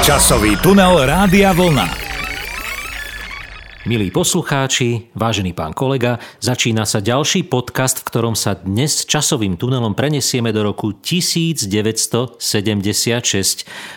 Časový tunel Rádia Vlna. Milí poslucháči, vážený pán kolega, začína sa ďalší podcast, v ktorom sa dnes časovým tunelom prenesieme do roku 1976.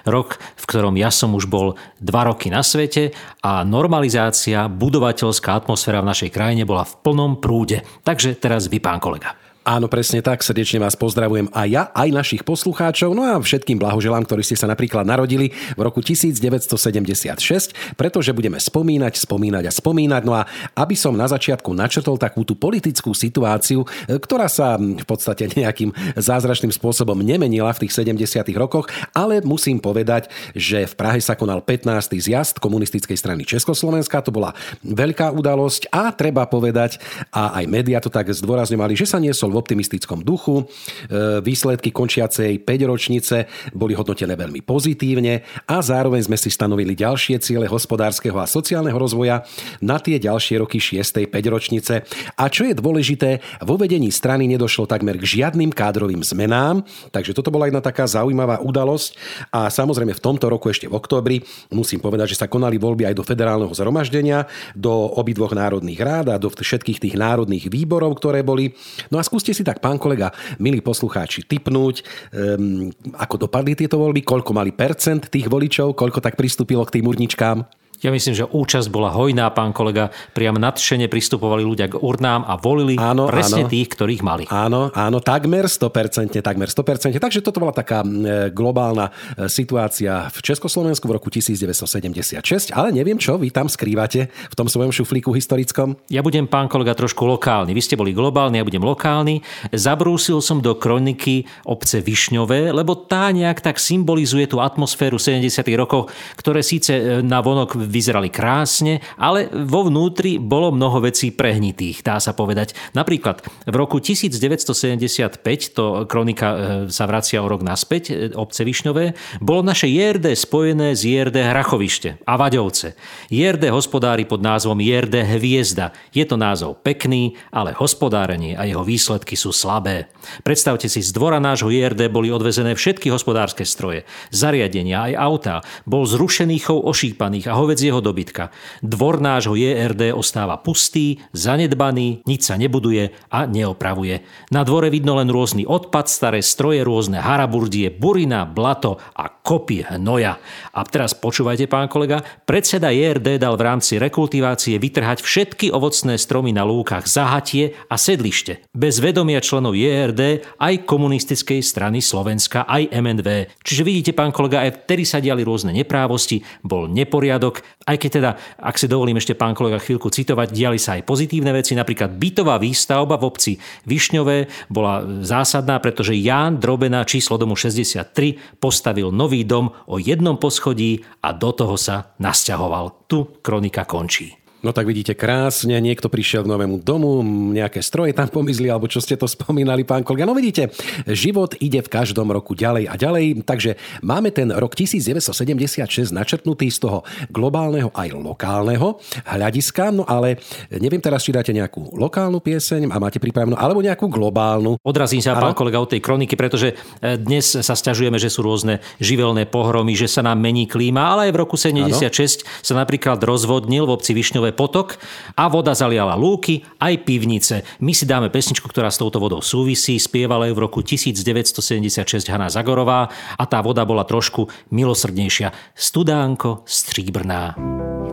Rok, v ktorom ja som už bol dva roky na svete a normalizácia, budovateľská atmosféra v našej krajine bola v plnom prúde. Takže teraz vy, pán kolega. Áno, presne tak. Srdečne vás pozdravujem aj ja, aj našich poslucháčov. No a všetkým blahoželám, ktorí ste sa napríklad narodili v roku 1976, pretože budeme spomínať, spomínať a spomínať. No a aby som na začiatku načrtol takú tú politickú situáciu, e, ktorá sa v podstate nejakým zázračným spôsobom nemenila v tých 70. rokoch, ale musím povedať, že v Prahe sa konal 15. zjazd komunistickej strany Československa. To bola veľká udalosť a treba povedať, a aj médiá to tak zdôrazňovali, že sa niesol v optimistickom duchu. E, výsledky končiacej 5 ročnice boli hodnotené veľmi pozitívne a zároveň sme si stanovili ďalšie ciele hospodárskeho a sociálneho rozvoja na tie ďalšie roky 6. 5 ročnice. A čo je dôležité, vo vedení strany nedošlo takmer k žiadnym kádrovým zmenám, takže toto bola jedna taká zaujímavá udalosť a samozrejme v tomto roku ešte v oktobri musím povedať, že sa konali voľby aj do federálneho zhromaždenia, do obidvoch národných rád a do všetkých tých národných výborov, ktoré boli. No a skús skúste si tak, pán kolega, milí poslucháči, typnúť, um, ako dopadli tieto voľby, koľko mali percent tých voličov, koľko tak pristúpilo k tým urničkám. Ja myslím, že účasť bola hojná, pán kolega. Priam nadšene pristupovali ľudia k urnám a volili áno, presne áno. tých, ktorých mali. Áno, áno, takmer 100%, takmer 100%. Takže toto bola taká e, globálna e, situácia v Československu v roku 1976, ale neviem, čo vy tam skrývate v tom svojom šuflíku historickom. Ja budem, pán kolega, trošku lokálny. Vy ste boli globálni, ja budem lokálny. Zabrúsil som do kroniky obce Višňové, lebo tá nejak tak symbolizuje tú atmosféru 70. rokov, ktoré síce e, na vonok vyzerali krásne, ale vo vnútri bolo mnoho vecí prehnitých, dá sa povedať. Napríklad v roku 1975, to kronika e, sa vracia o rok naspäť, e, obce Višňové, bolo naše JRD spojené s JRD Hrachovište a Vaďovce. JRD hospodári pod názvom JRD Hviezda. Je to názov pekný, ale hospodárenie a jeho výsledky sú slabé. Predstavte si, z dvora nášho JRD boli odvezené všetky hospodárske stroje, zariadenia aj autá. Bol zrušený chov ošípaných a hovedzí jeho dobytka. Dvor nášho JRD ostáva pustý, zanedbaný, nič sa nebuduje a neopravuje. Na dvore vidno len rôzny odpad, staré stroje, rôzne haraburdie, burina, blato a kopy hnoja. A teraz počúvajte, pán kolega, predseda JRD dal v rámci rekultivácie vytrhať všetky ovocné stromy na lúkach, zahatie a sedlište. Bez vedomia členov JRD aj komunistickej strany Slovenska, aj MNV. Čiže vidíte, pán kolega, aj vtedy sa diali rôzne neprávosti, bol neporiadok, aj keď teda, ak si dovolím ešte pán kolega chvíľku citovať, diali sa aj pozitívne veci, napríklad bytová výstavba v obci Višňové bola zásadná, pretože Ján Drobena číslo domu 63 postavil nový dom o jednom poschodí a do toho sa nasťahoval. Tu kronika končí. No tak vidíte krásne, niekto prišiel k novému domu, nejaké stroje tam pomizli, alebo čo ste to spomínali, pán kolega. No vidíte, život ide v každom roku ďalej a ďalej, takže máme ten rok 1976 načrtnutý z toho globálneho aj lokálneho hľadiska, no ale neviem teraz, či dáte nejakú lokálnu pieseň a máte pripravenú, alebo nejakú globálnu. Odrazím sa, pán kolega, od tej kroniky, pretože e, dnes sa stiažujeme, že sú rôzne živelné pohromy, že sa nám mení klíma, ale aj v roku 76 ano. sa napríklad rozvodnil v obci Višňové potok a voda zaliala lúky aj pivnice. My si dáme pesničku, ktorá s touto vodou súvisí. Spievala ju v roku 1976 Hanna Zagorová a tá voda bola trošku milosrdnejšia. Studánko stříbrná.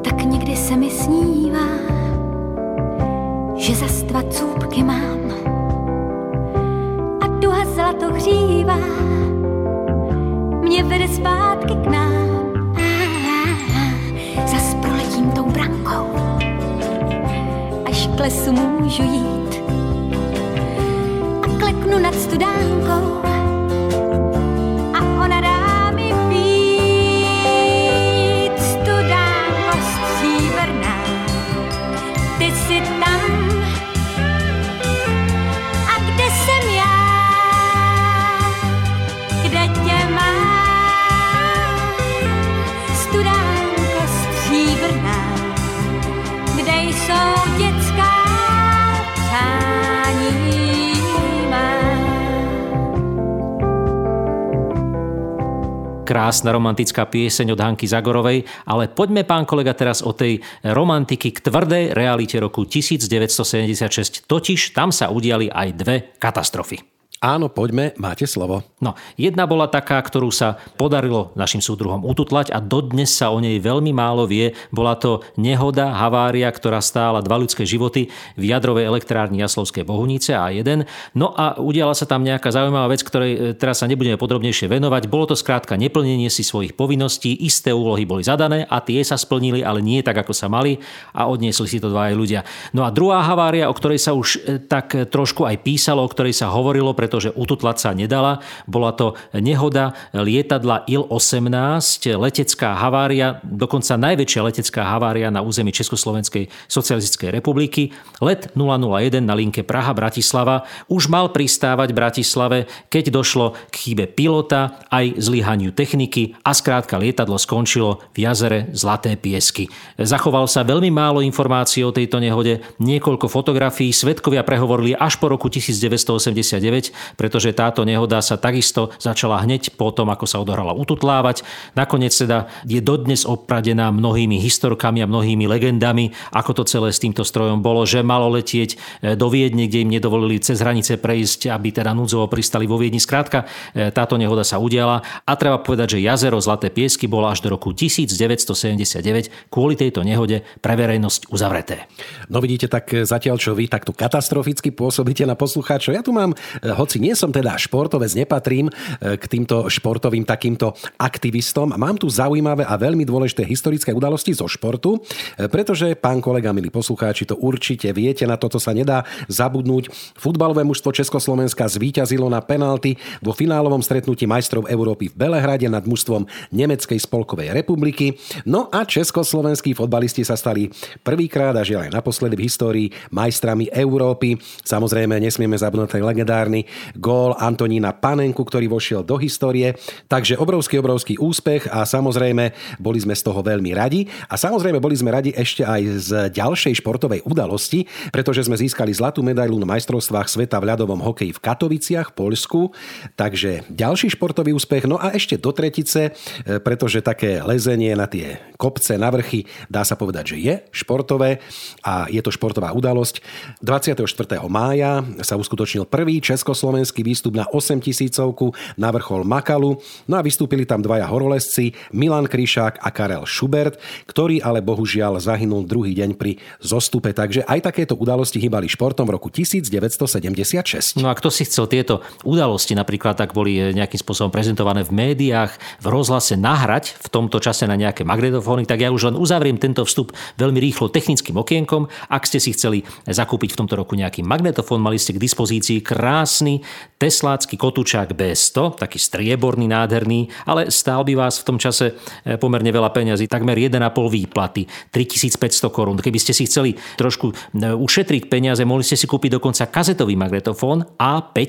Tak někdy se mi snívá, že za stva cúbky mám a duha zlato hřívá, mě vede zpátky k nám. K lesu můžu jít. A kleknu nad studánkou krásna romantická pieseň od Hanky Zagorovej, ale poďme, pán kolega, teraz o tej romantiky k tvrdej realite roku 1976. Totiž tam sa udiali aj dve katastrofy. Áno, poďme, máte slovo. No, jedna bola taká, ktorú sa podarilo našim súdruhom ututlať a dodnes sa o nej veľmi málo vie. Bola to nehoda, havária, ktorá stála dva ľudské životy v jadrovej elektrárni Jaslovskej Bohunice A1. No a udiala sa tam nejaká zaujímavá vec, ktorej e, teraz sa nebudeme podrobnejšie venovať. Bolo to skrátka neplnenie si svojich povinností, isté úlohy boli zadané a tie sa splnili, ale nie tak, ako sa mali a odniesli si to dva aj ľudia. No a druhá havária, o ktorej sa už e, tak trošku aj písalo, o ktorej sa hovorilo, pretože ututlať sa nedala. Bola to nehoda lietadla Il-18, letecká havária, dokonca najväčšia letecká havária na území Československej socialistickej republiky. Let 001 na linke Praha-Bratislava už mal pristávať v Bratislave, keď došlo k chybe pilota aj zlyhaniu techniky a skrátka lietadlo skončilo v jazere Zlaté piesky. Zachoval sa veľmi málo informácií o tejto nehode, niekoľko fotografií, svetkovia prehovorili až po roku 1989, pretože táto nehoda sa takisto začala hneď po tom, ako sa odohrala ututlávať. Nakoniec teda je dodnes opradená mnohými historkami a mnohými legendami, ako to celé s týmto strojom bolo, že malo letieť e, do Viedne, kde im nedovolili cez hranice prejsť, aby teda núdzovo pristali vo Viedni. Skrátka, e, táto nehoda sa udiala a treba povedať, že jazero Zlaté piesky bolo až do roku 1979 kvôli tejto nehode pre verejnosť uzavreté. No vidíte, tak zatiaľ čo vy takto katastroficky pôsobíte na poslucháčov, ja tu mám, e, hoci nie som teda športovec, nepatrím e, k týmto športovým takýmto aktivistom. Mám tu zaujímavé a veľmi dôležité historické udalosti zo športu, e, pretože, pán kolega, milí poslucháči, to určite viete, na toto sa nedá zabudnúť. Futbalové mužstvo Československa zvíťazilo na penalty vo finálovom stretnutí majstrov Európy v Belehrade nad mužstvom Nemeckej spolkovej republiky. No a československí fotbalisti sa stali prvýkrát a žiaľ aj naposledy v histórii majstrami Európy. Samozrejme, nesmieme zabudnúť ten legendárny gól Antonína Panenku, ktorý vošiel do histórie. Takže obrovský, obrovský úspech a samozrejme boli sme z toho veľmi radi. A samozrejme boli sme radi ešte aj z ďalšej športovej udalosti, pretože sme získali zlatú medailu na majstrovstvách sveta v ľadovom hokeji v Katoviciach, Poľsku. Takže ďalší športový úspech. No a ešte do tretice, e, pretože také lezenie na tie kopce, na vrchy, dá sa povedať, že je športové a je to športová udalosť. 24. mája sa uskutočnil prvý československý slovenský výstup na 8 tisícovku na vrchol Makalu. No a vystúpili tam dvaja horolezci, Milan Kryšák a Karel Schubert, ktorý ale bohužiaľ zahynul druhý deň pri zostupe. Takže aj takéto udalosti hýbali športom v roku 1976. No a kto si chcel tieto udalosti, napríklad tak boli nejakým spôsobom prezentované v médiách, v rozhlase nahrať v tomto čase na nejaké magnetofóny, tak ja už len uzavriem tento vstup veľmi rýchlo technickým okienkom. Ak ste si chceli zakúpiť v tomto roku nejaký magnetofón, mali ste k dispozícii krásny teslácky kotúčák B100, taký strieborný, nádherný, ale stál by vás v tom čase e, pomerne veľa peňazí, takmer 1,5 výplaty, 3500 korún. Keby ste si chceli trošku e, ušetriť peniaze, mohli ste si kúpiť dokonca kazetový magnetofón A5,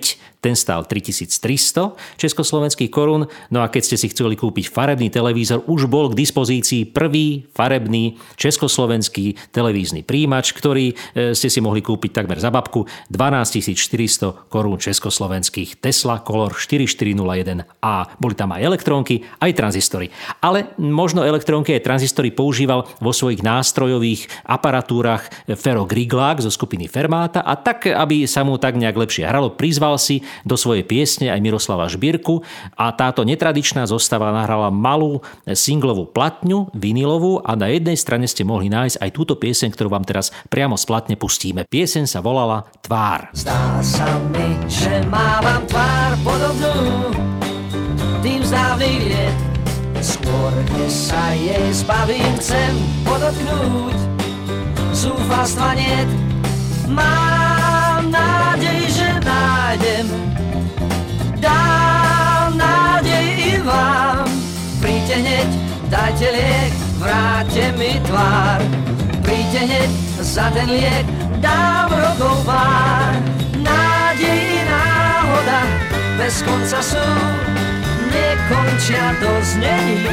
ten stál 3300 československých korún, no a keď ste si chceli kúpiť farebný televízor, už bol k dispozícii prvý farebný československý televízny príjimač, ktorý e, ste si mohli kúpiť takmer za babku 12 400 korún československých Tesla Color 4401A. Boli tam aj elektrónky, aj tranzistory. Ale možno elektrónky aj tranzistory používal vo svojich nástrojových aparatúrach Fero Griglák zo skupiny Fermáta a tak, aby sa mu tak nejak lepšie hralo, prizval si do svojej piesne aj Miroslava Žbírku a táto netradičná zostava nahrala malú singlovú platňu, vinilovú a na jednej strane ste mohli nájsť aj túto pieseň, ktorú vám teraz priamo splatne pustíme. Pieseň sa volala Tvár. Zdá sa mi, že mávam tvár podobnú tým z. Skôr než sa jej zbavím, chcem podotknúť zúfalstva niet. Mám že nájdem, dám nádej i vám. Príďte hneď, dajte liek, vráťte mi tvár. Príďte hneď, za ten liek dám rokov pár. Nádej náhoda bez konca sú, nekončia do znení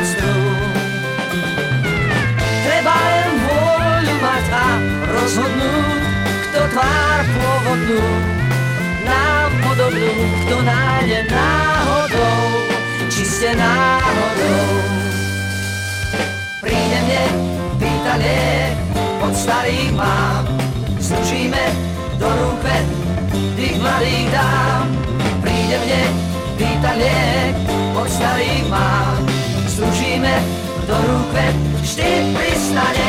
Treba len vôľu mať a rozhodnúť, kto tvár pôvodnú nám podobnú, kto nájde náhodou, či iste náhodou. Príde mne, pýta liek, od starých mám, služíme do rúk tých mladých dám. Príde mne, pýta liek, od starých mám, služíme do rúk vždy pristane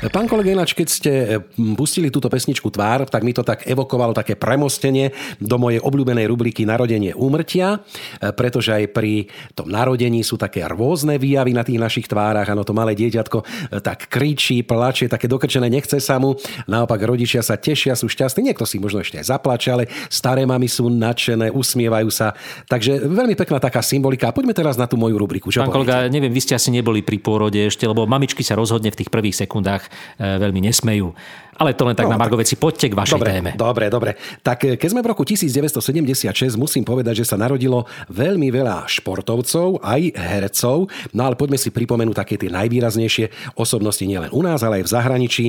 Pán kolega Ináč, keď ste eh, pustili túto pesničku Tvár, tak mi to tak evokovalo také premostenie do mojej obľúbenej rubriky Narodenie úmrtia, eh, pretože aj pri tom narodení sú také rôzne výjavy na tých našich tvárach. Áno, to malé dieťatko eh, tak kričí, plače, také dokrčené, nechce sa mu. Naopak rodičia sa tešia, sú šťastní. Niekto si možno ešte aj zaplače, ale staré mami sú nadšené, usmievajú sa. Takže veľmi pekná taká symbolika. Poďme teraz na tú moju rubriku. Čo Pán kolega, neviem, vy ste asi neboli pri pôrode ešte, lebo mamičky sa rozhodne v tých prvých sekundách E, veľmi nesmejú. Ale to len tak no, na Margo veci. Poďte k vašej dobre, téme. Dobre, dobre. Tak e, keď sme v roku 1976, musím povedať, že sa narodilo veľmi veľa športovcov, aj hercov. No ale poďme si pripomenúť také tie najvýraznejšie osobnosti nielen u nás, ale aj v zahraničí.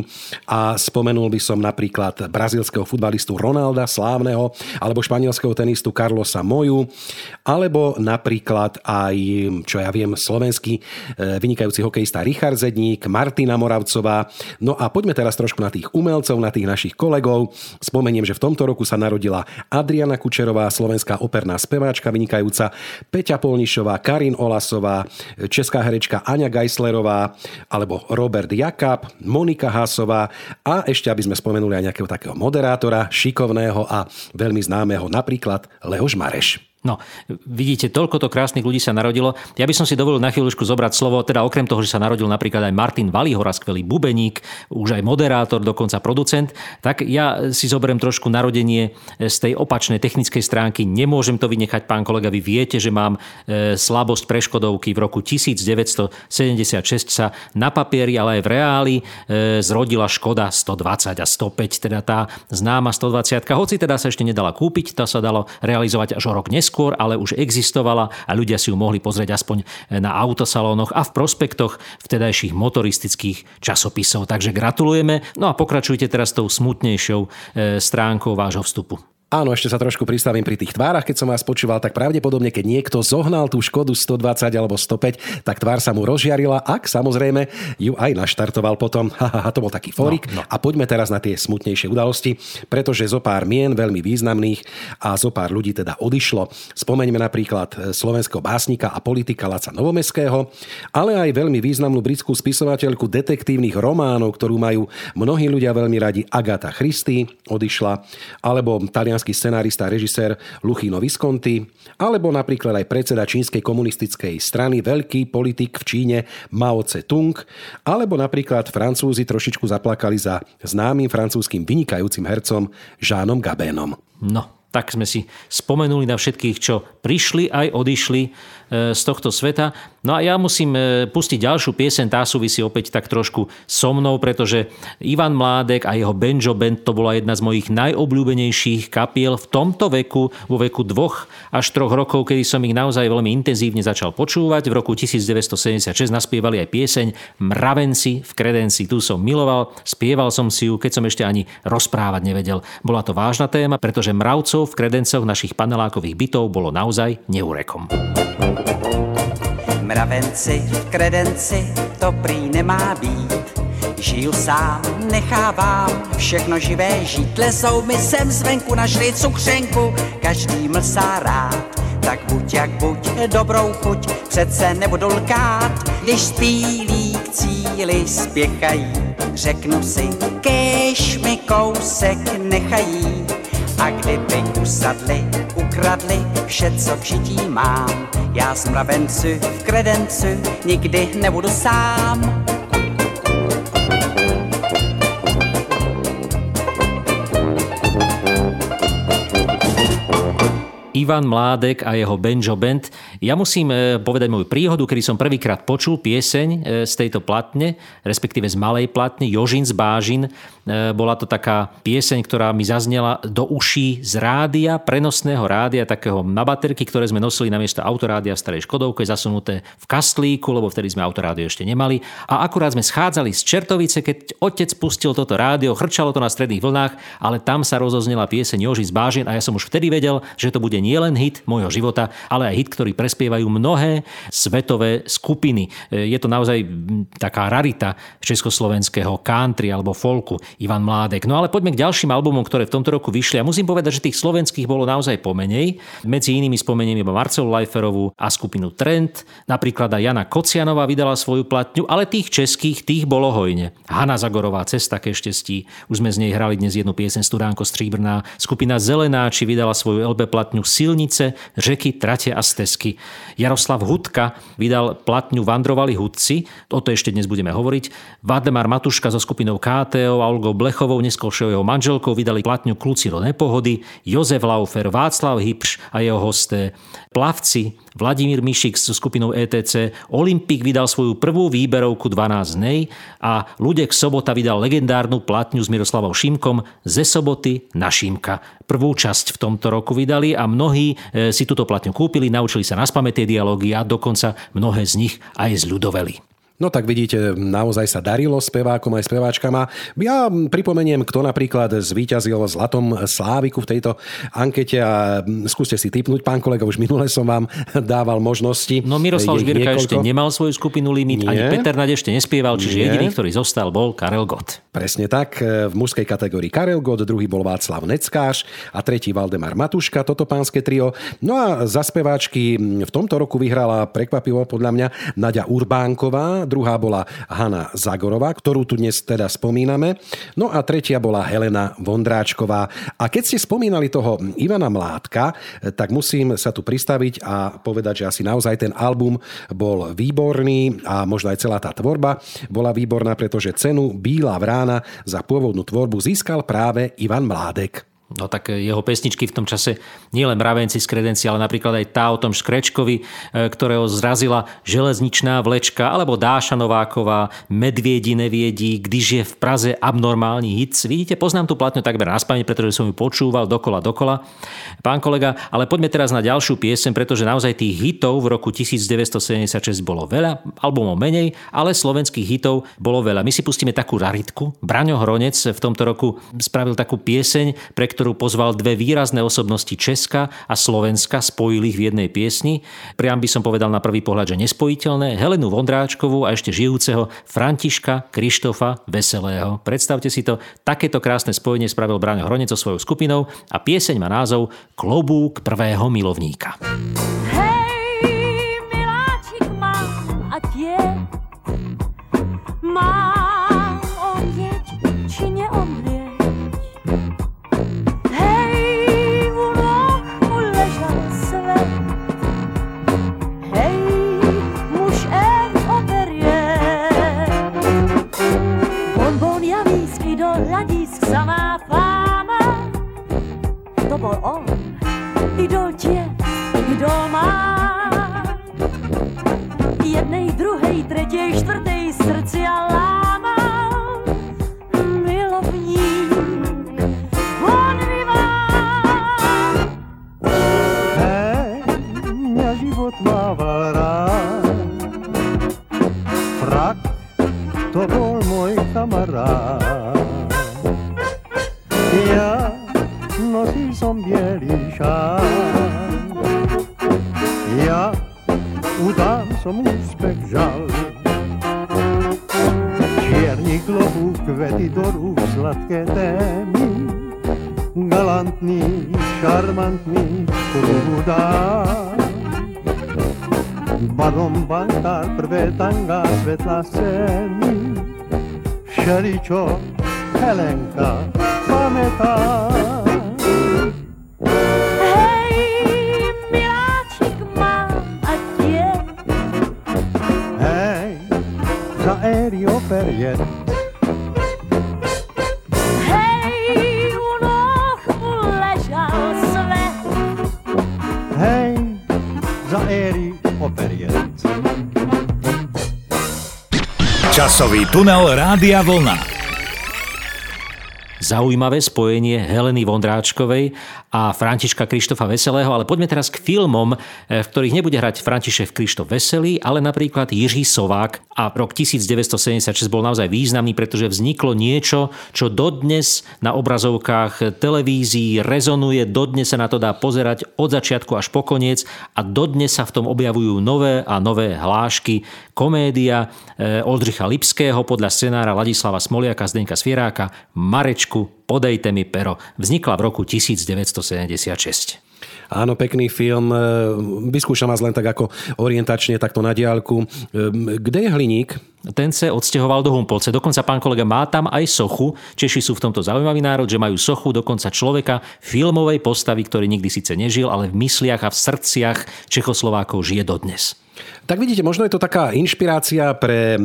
A spomenul by som napríklad brazilského futbalistu Ronalda, slávneho, alebo španielského tenistu Carlosa Moju, alebo napríklad aj, čo ja viem, slovenský e, vynikajúci hokejista Richard Zedník, Martina Moravcová. No a poďme teraz trošku na tých umelcov, na tých našich kolegov. Spomeniem, že v tomto roku sa narodila Adriana Kučerová, slovenská operná speváčka vynikajúca, Peťa Polnišová, Karin Olasová, česká herečka Aňa Geislerová, alebo Robert Jakab, Monika Hásová a ešte, aby sme spomenuli aj nejakého takého moderátora, šikovného a veľmi známeho, napríklad Leoš Mareš. No, vidíte, toľko to krásnych ľudí sa narodilo. Ja by som si dovolil na chvíľučku zobrať slovo, teda okrem toho, že sa narodil napríklad aj Martin Valihora, skvelý bubeník, už aj moderátor, dokonca producent, tak ja si zoberiem trošku narodenie z tej opačnej technickej stránky. Nemôžem to vynechať, pán kolega, vy viete, že mám e, slabosť pre Škodovky. V roku 1976 sa na papieri, ale aj v reáli e, zrodila Škoda 120 a 105, teda tá známa 120. Hoci teda sa ešte nedala kúpiť, to sa dalo realizovať až o rok neskôr neskôr, ale už existovala a ľudia si ju mohli pozrieť aspoň na autosalónoch a v prospektoch vtedajších motoristických časopisov. Takže gratulujeme. No a pokračujte teraz tou smutnejšou eh, stránkou vášho vstupu. Áno, ešte sa trošku pristavím pri tých tvárach, keď som vás počúval, tak pravdepodobne, keď niekto zohnal tú Škodu 120 alebo 105, tak tvár sa mu rozžiarila, ak samozrejme ju aj naštartoval potom. Haha, to bol taký fórik. No, no. A poďme teraz na tie smutnejšie udalosti, pretože zo pár mien veľmi významných a zo pár ľudí teda odišlo. Spomeňme napríklad slovenského básnika a politika Laca Novomeského, ale aj veľmi významnú britskú spisovateľku detektívnych románov, ktorú majú mnohí ľudia veľmi radi, Agata Christy odišla, alebo talian talianský scenárista a režisér Luchino Visconti, alebo napríklad aj predseda čínskej komunistickej strany, veľký politik v Číne Mao Tse-tung, alebo napríklad Francúzi trošičku zaplakali za známym francúzským vynikajúcim hercom Žánom Gabénom. No, tak sme si spomenuli na všetkých, čo prišli aj odišli z tohto sveta. No a ja musím e, pustiť ďalšiu piesen, tá súvisí opäť tak trošku so mnou, pretože Ivan Mládek a jeho Benjo Band to bola jedna z mojich najobľúbenejších kapiel v tomto veku, vo veku dvoch až troch rokov, kedy som ich naozaj veľmi intenzívne začal počúvať. V roku 1976 naspievali aj pieseň Mravenci v kredenci. Tu som miloval, spieval som si ju, keď som ešte ani rozprávať nevedel. Bola to vážna téma, pretože mravcov v kredencoch našich panelákových bytov bolo naozaj neurekom. Mravenci v kredenci, to prý nemá být. Žiju sám, nechávám všechno živé žít. Lesou mi sem zvenku našli cukřenku, každý mlsá rád. Tak buď jak buď, dobrou chuť, přece nebudu lkát, když spílí k cíli spěchají. Řeknu si, kež mi kousek nechají, a kdyby usadli, ukradli vše, co v žití mám, já z mravencu v kredencu nikdy nebudu sám. Ivan Mládek a jeho Benjo Band. Ja musím e, povedať moju príhodu, kedy som prvýkrát počul pieseň e, z tejto platne, respektíve z malej platne Jožin z Bážin. E, bola to taká pieseň, ktorá mi zaznela do uší z rádia, prenosného rádia, takého na baterky, ktoré sme nosili na miesto autorádia v starej Škodovke, zasunuté v kastlíku, lebo vtedy sme autorádio ešte nemali. A akurát sme schádzali z Čertovice, keď otec pustil toto rádio, chrčalo to na stredných vlnách, ale tam sa rozoznela pieseň Jožin z Bážin a ja som už vtedy vedel, že to bude nielen hit môjho života, ale aj hit, ktorý prespievajú mnohé svetové skupiny. Je to naozaj taká rarita československého country alebo folku Ivan Mládek. No ale poďme k ďalším albumom, ktoré v tomto roku vyšli. A musím povedať, že tých slovenských bolo naozaj pomenej. Medzi inými spomeniem iba Marcelu Leiferovú a skupinu Trend. Napríklad aj Jana Kocianová vydala svoju platňu, ale tých českých, tých bolo hojne. Hanna Zagorová, Cesta ke štestí. Už sme z nej hrali dnes jednu piesen Studánko Stříbrná. Skupina Zelenáči vydala svoju LB platňu Silnice, řeky, trate a stezky. Jaroslav Hudka vydal platňu Vandrovali hudci, o to ešte dnes budeme hovoriť. Valdemar Matuška so skupinou KTO a Olgou Blechovou, neskôršou jeho manželkou, vydali platňu Kluci do nepohody, Jozef Laufer, Václav Hybš a jeho hosté, Plavci, Vladimír Mišik so skupinou ETC, Olympik vydal svoju prvú výberovku 12 nej a Ludek Sobota vydal legendárnu platňu s Miroslavom Šimkom Ze soboty na Šimka. Prvú časť v tomto roku vydali a mnohí e, si túto platňu kúpili, naučili sa na spamätie dialógy a dokonca mnohé z nich aj zľudoveli. No tak vidíte, naozaj sa darilo spevákom aj speváčkam a ja pripomeniem, kto napríklad zvíťazil v Zlatom Sláviku v tejto ankete a skúste si typnúť, pán kolega, už minule som vám dával možnosti. No Miroslav Žbírka ešte nemal svoju skupinu Limit, Nie. ani Peter Naď ešte nespieval, čiže Nie. jediný, ktorý zostal, bol Karel Gott. Presne tak, v mužskej kategórii Karel Gott, druhý bol Václav Neckáš a tretí Valdemar Matuška, toto pánske trio. No a za speváčky v tomto roku vyhrala prekvapivo podľa mňa Nadia Urbánková, druhá bola Hanna Zagorová, ktorú tu dnes teda spomíname, no a tretia bola Helena Vondráčková. A keď ste spomínali toho Ivana Mládka, tak musím sa tu pristaviť a povedať, že asi naozaj ten album bol výborný a možno aj celá tá tvorba bola výborná, pretože cenu Bílá vrána za pôvodnú tvorbu získal práve Ivan Mládek. No tak jeho pesničky v tom čase nielen mravenci z kredenci, ale napríklad aj tá o tom Škrečkovi, e, ktorého zrazila železničná vlečka, alebo Dáša Nováková, Medviedi neviedí, když je v Praze abnormálny hit. Vidíte, poznám tú platňu takmer na spanie, pretože som ju počúval dokola, dokola. Pán kolega, ale poďme teraz na ďalšiu piesem, pretože naozaj tých hitov v roku 1976 bolo veľa, albumov menej, ale slovenských hitov bolo veľa. My si pustíme takú raritku. Braňo Hronec v tomto roku spravil takú pieseň, pre ktorú pozval dve výrazné osobnosti Česka a Slovenska, spojili ich v jednej piesni. Priam by som povedal na prvý pohľad, že nespojiteľné. Helenu Vondráčkovú a ešte žijúceho Františka Krištofa Veselého. Predstavte si to, takéto krásne spojenie spravil Bráňo Hronec so svojou skupinou a pieseň má názov Klobúk prvého milovníka. Hej, charmantni, charmantni kruda. Badom bantar prvetanga svetla semi, šeričo, helenka, pametaj. yet. Časový tunel Rádia Vlna. Zaujímavé spojenie Heleny Vondráčkovej a Františka Krištofa Veselého, ale poďme teraz k filmom, eh, v ktorých nebude hrať František Krištof Veselý, ale napríklad Jiří Sovák. A rok 1976 bol naozaj významný, pretože vzniklo niečo, čo dodnes na obrazovkách televízií rezonuje, dodnes sa na to dá pozerať od začiatku až po koniec a dodnes sa v tom objavujú nové a nové hlášky. Komédia eh, Oldřicha Lipského podľa scenára Ladislava Smoliaka, Zdenka Svieráka, Marečka knižku Podejte mi pero. Vznikla v roku 1976. Áno, pekný film. Vyskúšam vás len tak ako orientačne, takto na diálku. E, kde je hliník? Ten sa odsťahoval do Humpolce. Dokonca pán kolega má tam aj sochu. Češi sú v tomto zaujímavý národ, že majú sochu dokonca človeka filmovej postavy, ktorý nikdy síce nežil, ale v mysliach a v srdciach Čechoslovákov žije dodnes. Tak vidíte, možno je to taká inšpirácia pre e,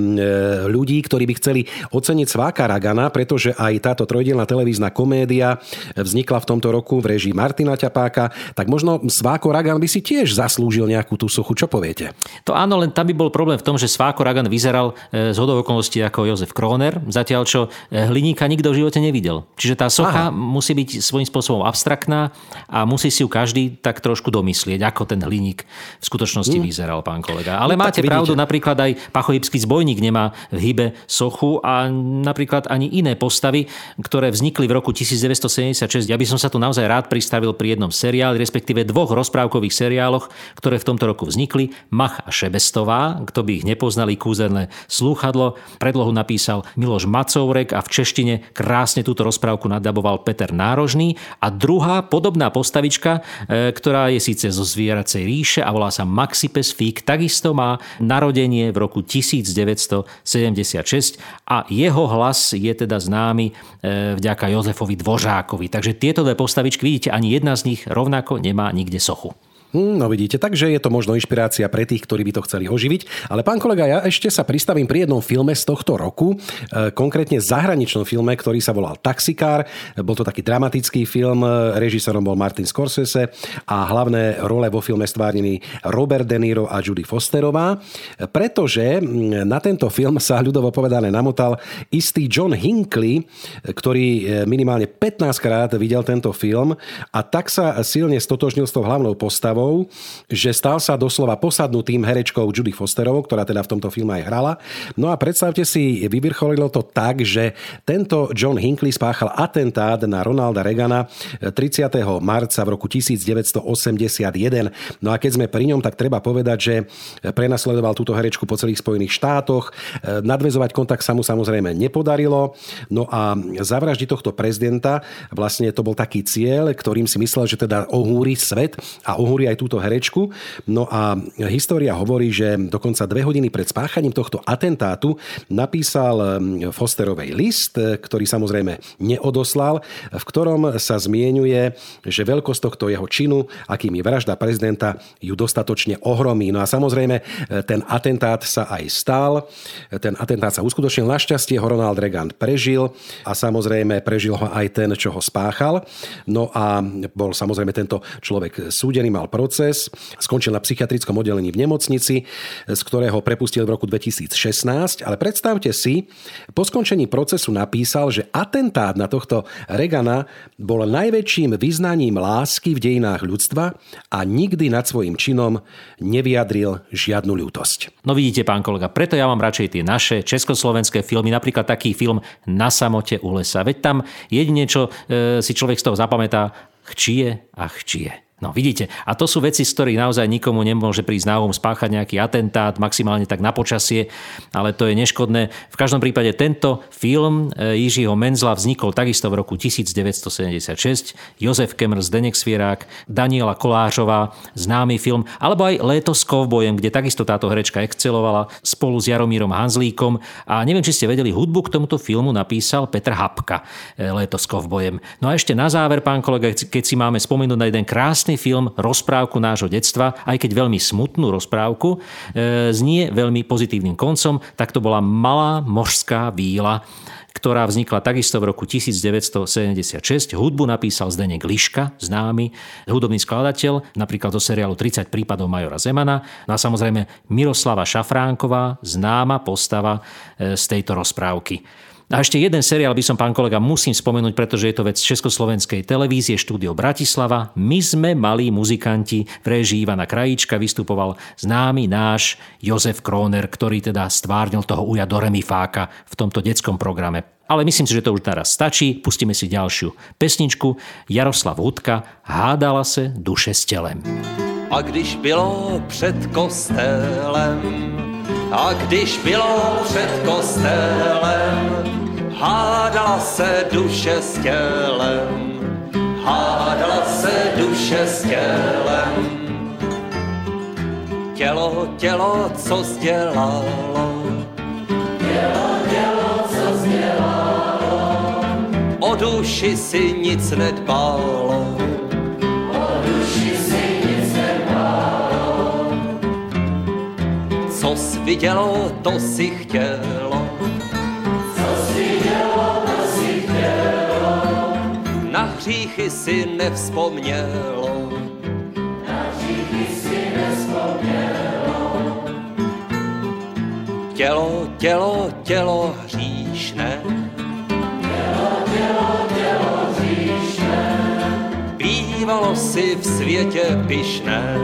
ľudí, ktorí by chceli oceniť Sváka Ragana, pretože aj táto trojdielna televízna komédia vznikla v tomto roku v režii Martina Ťapáka, tak možno Sváko Ragan by si tiež zaslúžil nejakú tú sochu. Čo poviete? To áno, len tam by bol problém v tom, že Sváko Ragan vyzeral e, z hodovokolností ako Jozef Kroner, zatiaľ čo e, hliníka nikto v živote nevidel. Čiže tá socha Aha. musí byť svojím spôsobom abstraktná a musí si ju každý tak trošku domyslieť, ako ten hliník v skutočnosti mm. vyzeral, pán kolega. Ale no, máte pravdu, napríklad aj Pachojibský zbojník nemá v hybe sochu a napríklad ani iné postavy, ktoré vznikli v roku 1976. Ja by som sa tu naozaj rád pristavil pri jednom seriáli, respektíve dvoch rozprávkových seriáloch, ktoré v tomto roku vznikli. Mach a Šebestová, kto by ich nepoznali, kúzelné slúchadlo. Predlohu napísal Miloš Macourek a v češtine krásne túto rozprávku nadaboval Peter Nárožný. A druhá podobná postavička, e, ktorá je síce zo zvieracej ríše a volá sa Maxipes Fík, takisto takisto má narodenie v roku 1976 a jeho hlas je teda známy e, vďaka Jozefovi Dvořákovi. Takže tieto dve postavičky, vidíte, ani jedna z nich rovnako nemá nikde sochu. Hm, no vidíte, takže je to možno inšpirácia pre tých, ktorí by to chceli oživiť. Ale pán kolega, ja ešte sa pristavím pri jednom filme z tohto roku, e, konkrétne zahraničnom filme, ktorý sa volal Taxikár. Bol to taký dramatický film, režisérom bol Martin Scorsese a hlavné role vo filme stvárnili Robert De Niro a Judy Fosterová, pretože na tento film sa ľudovo povedané namotal istý John Hinckley, ktorý e, minimálne 15 krát videl tento film a tak sa silne stotožnil s tou hlavnou postavou, postavou, že stal sa doslova posadnutým herečkou Judy Fosterovou, ktorá teda v tomto filme aj hrala. No a predstavte si, vyvrcholilo to tak, že tento John Hinckley spáchal atentát na Ronalda Reagana 30. marca v roku 1981. No a keď sme pri ňom, tak treba povedať, že prenasledoval túto herečku po celých Spojených štátoch. Nadvezovať kontakt sa mu samozrejme nepodarilo. No a zavraždiť tohto prezidenta, vlastne to bol taký cieľ, ktorým si myslel, že teda ohúri svet a ohúri aj túto herečku. No a história hovorí, že dokonca dve hodiny pred spáchaním tohto atentátu napísal mm, Fosterovej list, ktorý samozrejme neodoslal, v ktorom sa zmienuje, že veľkosť tohto jeho činu, akým je vražda prezidenta, ju dostatočne ohromí. No a samozrejme ten atentát sa aj stal. Ten atentát sa uskutočnil. Našťastie ho Ronald Reagan prežil a samozrejme prežil ho aj ten, čo ho spáchal. No a bol samozrejme tento človek súdený, mal proces, skončil na psychiatrickom oddelení v nemocnici, z ktorého prepustil v roku 2016, ale predstavte si, po skončení procesu napísal, že atentát na tohto Regana bol najväčším vyznaním lásky v dejinách ľudstva a nikdy nad svojim činom nevyjadril žiadnu ľútosť. No vidíte, pán kolega, preto ja mám radšej tie naše československé filmy, napríklad taký film Na samote u lesa. Veď tam jedine, čo e, si človek z toho zapamätá, chčie a chčie. No vidíte, a to sú veci, z ktorých naozaj nikomu nemôže prísť na um spáchať nejaký atentát, maximálne tak na počasie, ale to je neškodné. V každom prípade tento film e, Jiřího Menzla vznikol takisto v roku 1976. Jozef Kemr, Zdenek Svierák, Daniela Kolářová, známy film, alebo aj Léto s kovbojem, kde takisto táto herečka excelovala spolu s Jaromírom Hanzlíkom. A neviem, či ste vedeli, hudbu k tomuto filmu napísal Petr Hapka, e, Léto s kovbojem. No a ešte na záver, pán kolega, keď si máme spomenúť na jeden krásny krásny film, rozprávku nášho detstva, aj keď veľmi smutnú rozprávku, e, znie veľmi pozitívnym koncom, tak to bola Malá mořská víla ktorá vznikla takisto v roku 1976. Hudbu napísal Zdenek Liška, známy hudobný skladateľ, napríklad do seriálu 30 prípadov Majora Zemana. No a samozrejme Miroslava Šafránková, známa postava e, z tejto rozprávky. A ešte jeden seriál by som, pán kolega, musím spomenúť, pretože je to vec Československej televízie, štúdio Bratislava. My sme malí muzikanti v režii Ivana Krajíčka, vystupoval známy náš Jozef Kroner, ktorý teda stvárnil toho uja do Remifáka v tomto detskom programe. Ale myslím si, že to už naraz stačí. Pustíme si ďalšiu pesničku. Jaroslav Hudka Hádala se duše s telem. A když bylo před kostelem, a když bylo před kostelem, hádala se duše s tělem, hádala se duše s tělem. Tělo, tělo, co sdělalo, tělo, tělo, co sdělalo, o duši si nic nedbalo, Co jsi vidělo, to si chtělo, na hříchy si nevzpomnělo. Na hříchy si nevzpomnělo. Tělo, tělo, tělo hříšné. Tělo, tělo, tělo hříšné. Bývalo si v světě pyšné.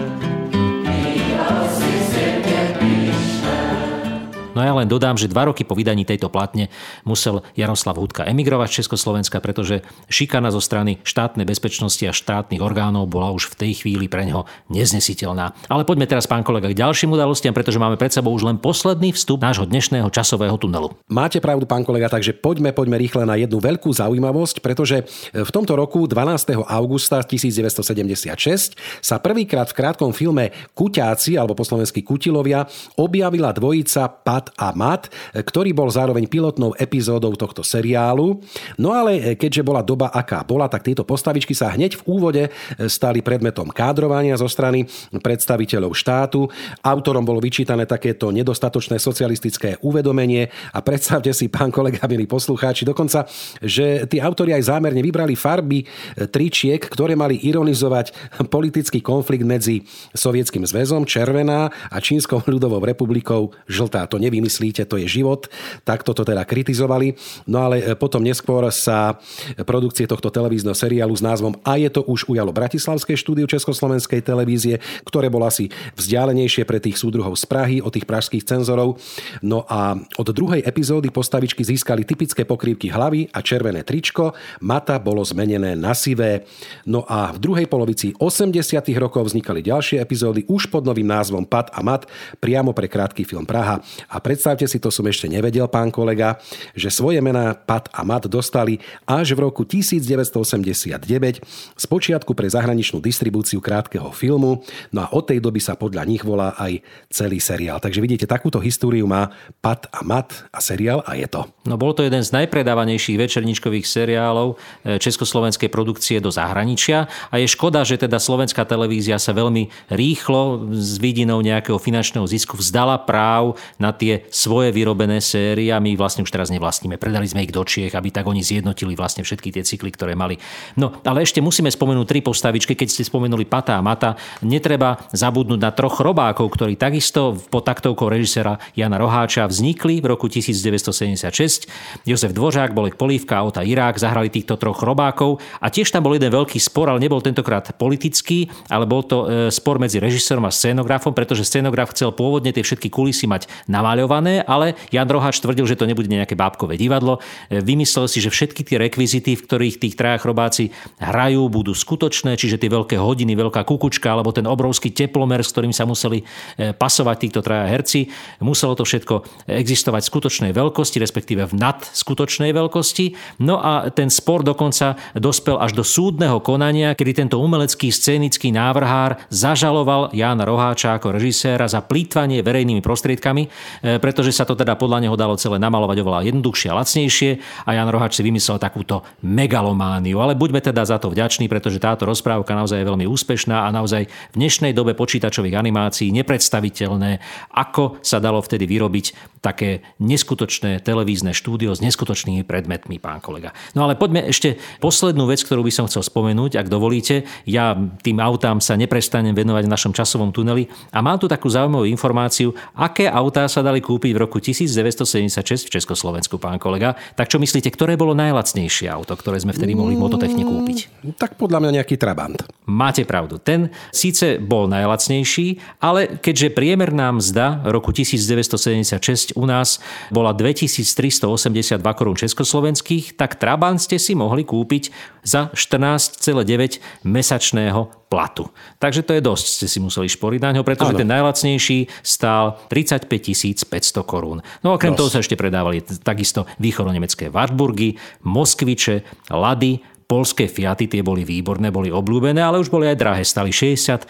No ja len dodám, že dva roky po vydaní tejto platne musel Jaroslav Hudka emigrovať z Československa, pretože šikana zo strany štátnej bezpečnosti a štátnych orgánov bola už v tej chvíli pre ňo neznesiteľná. Ale poďme teraz, pán kolega, k ďalším udalostiam, pretože máme pred sebou už len posledný vstup nášho dnešného časového tunelu. Máte pravdu, pán kolega, takže poďme, poďme rýchle na jednu veľkú zaujímavosť, pretože v tomto roku 12. augusta 1976 sa prvýkrát v krátkom filme Kuťáci, alebo po slovensky Kutilovia, objavila dvojica Pat Mat a Mat, ktorý bol zároveň pilotnou epizódou tohto seriálu. No ale keďže bola doba aká bola, tak tieto postavičky sa hneď v úvode stali predmetom kádrovania zo strany predstaviteľov štátu. Autorom bolo vyčítané takéto nedostatočné socialistické uvedomenie a predstavte si, pán kolega, milí poslucháči, dokonca, že tí autori aj zámerne vybrali farby tričiek, ktoré mali ironizovať politický konflikt medzi Sovietským zväzom, červená a Čínskou ľudovou republikou, žltá. To nevymyslíte, to je život. Tak toto teda kritizovali. No ale e, potom neskôr sa produkcie tohto televízneho seriálu s názvom A je to už ujalo Bratislavské štúdiu Československej televízie, ktoré bolo asi vzdialenejšie pre tých súdruhov z Prahy, od tých pražských cenzorov. No a od druhej epizódy postavičky získali typické pokrývky hlavy a červené tričko. Mata bolo zmenené na sivé. No a v druhej polovici 80. rokov vznikali ďalšie epizódy už pod novým názvom Pat a Mat priamo pre krátky film Praha. A predstavte si, to som ešte nevedel, pán kolega, že svoje mená Pat a Mat dostali až v roku 1989 z počiatku pre zahraničnú distribúciu krátkeho filmu, no a od tej doby sa podľa nich volá aj celý seriál. Takže vidíte, takúto históriu má Pat a Mat a seriál a je to. No bol to jeden z najpredávanejších večerničkových seriálov e, československej produkcie do zahraničia a je škoda, že teda slovenská televízia sa veľmi rýchlo s vidinou nejakého finančného zisku vzdala práv na tie svoje vyrobené série a my vlastne už teraz nevlastníme. Predali sme ich do Čiech, aby tak oni zjednotili vlastne všetky tie cykly, ktoré mali. No, ale ešte musíme spomenúť tri postavičky, keď ste spomenuli Pata a Mata. Netreba zabudnúť na troch robákov, ktorí takisto pod taktovkou režisera Jana Roháča vznikli v roku 1976. Jozef Dvořák, Bolek Polívka a Ota Irák zahrali týchto troch robákov a tiež tam bol jeden veľký spor, ale nebol tentokrát politický, ale bol to e, spor medzi režisérom a scénografom, pretože scénograf chcel pôvodne tie všetky kulisy mať na namaľované, ale Jan Rohač tvrdil, že to nebude nejaké bábkové divadlo. E, vymyslel si, že všetky tie rekvizity, v ktorých tých traja robáci hrajú, budú skutočné, čiže tie veľké hodiny, veľká kukučka alebo ten obrovský teplomer, s ktorým sa museli e, pasovať týchto traja herci. Muselo to všetko existovať v skutočnej veľkosti, respektíve v nad skutočnej veľkosti. No a ten spor dokonca dospel až do súdneho konania, kedy tento umelecký scénický návrhár zažaloval Jána Roháča ako režiséra za plýtvanie verejnými prostriedkami. E, pretože sa to teda podľa neho dalo celé namalovať oveľa jednoduchšie a lacnejšie a Jan Rohač si vymyslel takúto megalomániu. Ale buďme teda za to vďační, pretože táto rozprávka naozaj je veľmi úspešná a naozaj v dnešnej dobe počítačových animácií nepredstaviteľné, ako sa dalo vtedy vyrobiť také neskutočné televízne štúdio s neskutočnými predmetmi, pán kolega. No ale poďme ešte poslednú vec, ktorú by som chcel spomenúť, ak dovolíte. Ja tým autám sa neprestanem venovať v našom časovom tuneli a mám tu takú zaujímavú informáciu, aké autá sa dali kúpiť v roku 1976 v Československu, pán kolega. Tak čo myslíte, ktoré bolo najlacnejšie auto, ktoré sme vtedy mohli v mototechne kúpiť? Tak podľa mňa nejaký Trabant. Máte pravdu. Ten síce bol najlacnejší, ale keďže priemerná mzda roku 1976 u nás bola 2382 korún československých, tak Trabant ste si mohli kúpiť za 14,9 mesačného platu. Takže to je dosť, ste si museli šporiť na ňo, pretože ano. ten najlacnejší stál 35 500 korún. No okrem dosť. toho sa ešte predávali takisto východno-nemecké Wartburgy, Moskviče, Lady, Polské Fiaty tie boli výborné, boli obľúbené, ale už boli aj drahé. Stali 63,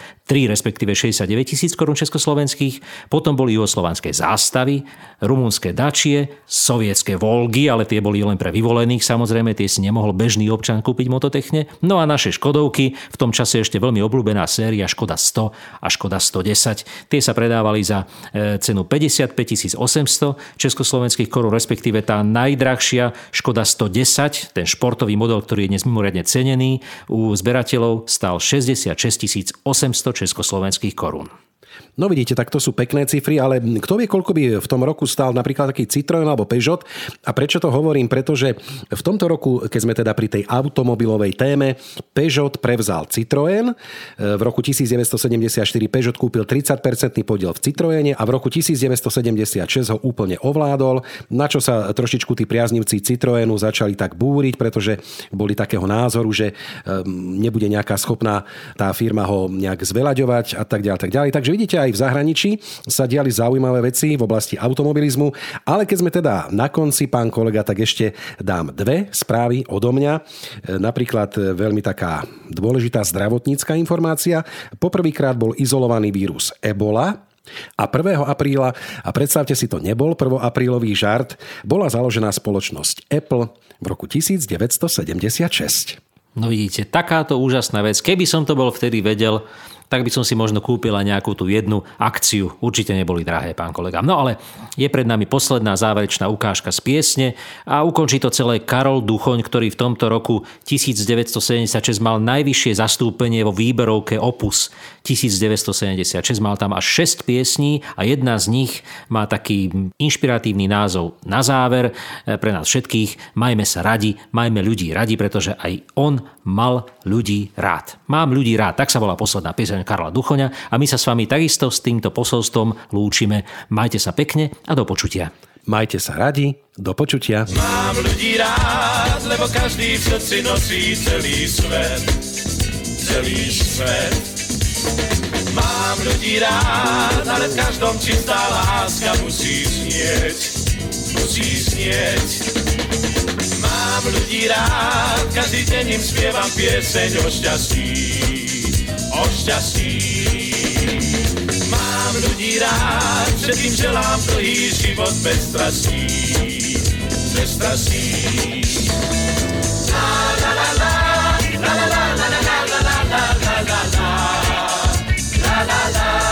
respektíve 69 tisíc korún československých. Potom boli juhoslovanské zástavy, rumunské dačie, sovietské Volgy, ale tie boli len pre vyvolených samozrejme, tie si nemohol bežný občan kúpiť mototechne. No a naše Škodovky, v tom čase ešte veľmi obľúbená séria Škoda 100 a Škoda 110. Tie sa predávali za e, cenu 55 800 československých korún, respektíve tá najdrahšia Škoda 110, ten športový model, ktorý je dnes mimoriadne cenený, u zberateľov stal 66 800 československých korún. No vidíte, tak to sú pekné cifry, ale kto vie, koľko by v tom roku stál napríklad taký Citroen alebo Peugeot. A prečo to hovorím? Pretože v tomto roku, keď sme teda pri tej automobilovej téme, Peugeot prevzal Citroen. V roku 1974 Peugeot kúpil 30-percentný podiel v Citroene a v roku 1976 ho úplne ovládol, na čo sa trošičku tí priaznivci Citroenu začali tak búriť, pretože boli takého názoru, že ehm, nebude nejaká schopná tá firma ho nejak zvelaďovať a tak ďalej. Tak ďalej. Takže vidíte, aj v zahraničí sa diali zaujímavé veci v oblasti automobilizmu, ale keď sme teda na konci, pán kolega, tak ešte dám dve správy odo mňa. E, napríklad e, veľmi taká dôležitá zdravotnícká informácia. Poprvýkrát bol izolovaný vírus Ebola, a 1. apríla, a predstavte si, to nebol 1. aprílový žart, bola založená spoločnosť Apple v roku 1976. No vidíte, takáto úžasná vec. Keby som to bol vtedy vedel, tak by som si možno kúpila nejakú tú jednu akciu. Určite neboli drahé, pán kolega. No ale je pred nami posledná záverečná ukážka z piesne a ukončí to celé Karol Duchoň, ktorý v tomto roku 1976 mal najvyššie zastúpenie vo výberovke Opus 1976. Mal tam až 6 piesní a jedna z nich má taký inšpiratívny názov na záver e, pre nás všetkých. Majme sa radi, majme ľudí radi, pretože aj on mal ľudí rád. Mám ľudí rád, tak sa volá posledná pieseň Karla Duchoňa a my sa s vami takisto s týmto posolstvom lúčime. Majte sa pekne a do počutia. Majte sa radi, do počutia. Mám ľudí rád, lebo každý v srdci nosí celý svet. Celý svet. Mám ľudí rád, ale v každom čistá láska musí znieť. Musí znieť. Mám ľudí rád, každý deň im spievam pieseň o šťastí o šťastí. Mám ľudí rád, všetkým želám dlhý život bez strastí, bez strastí. La la, la la la la la la la la la la la la la la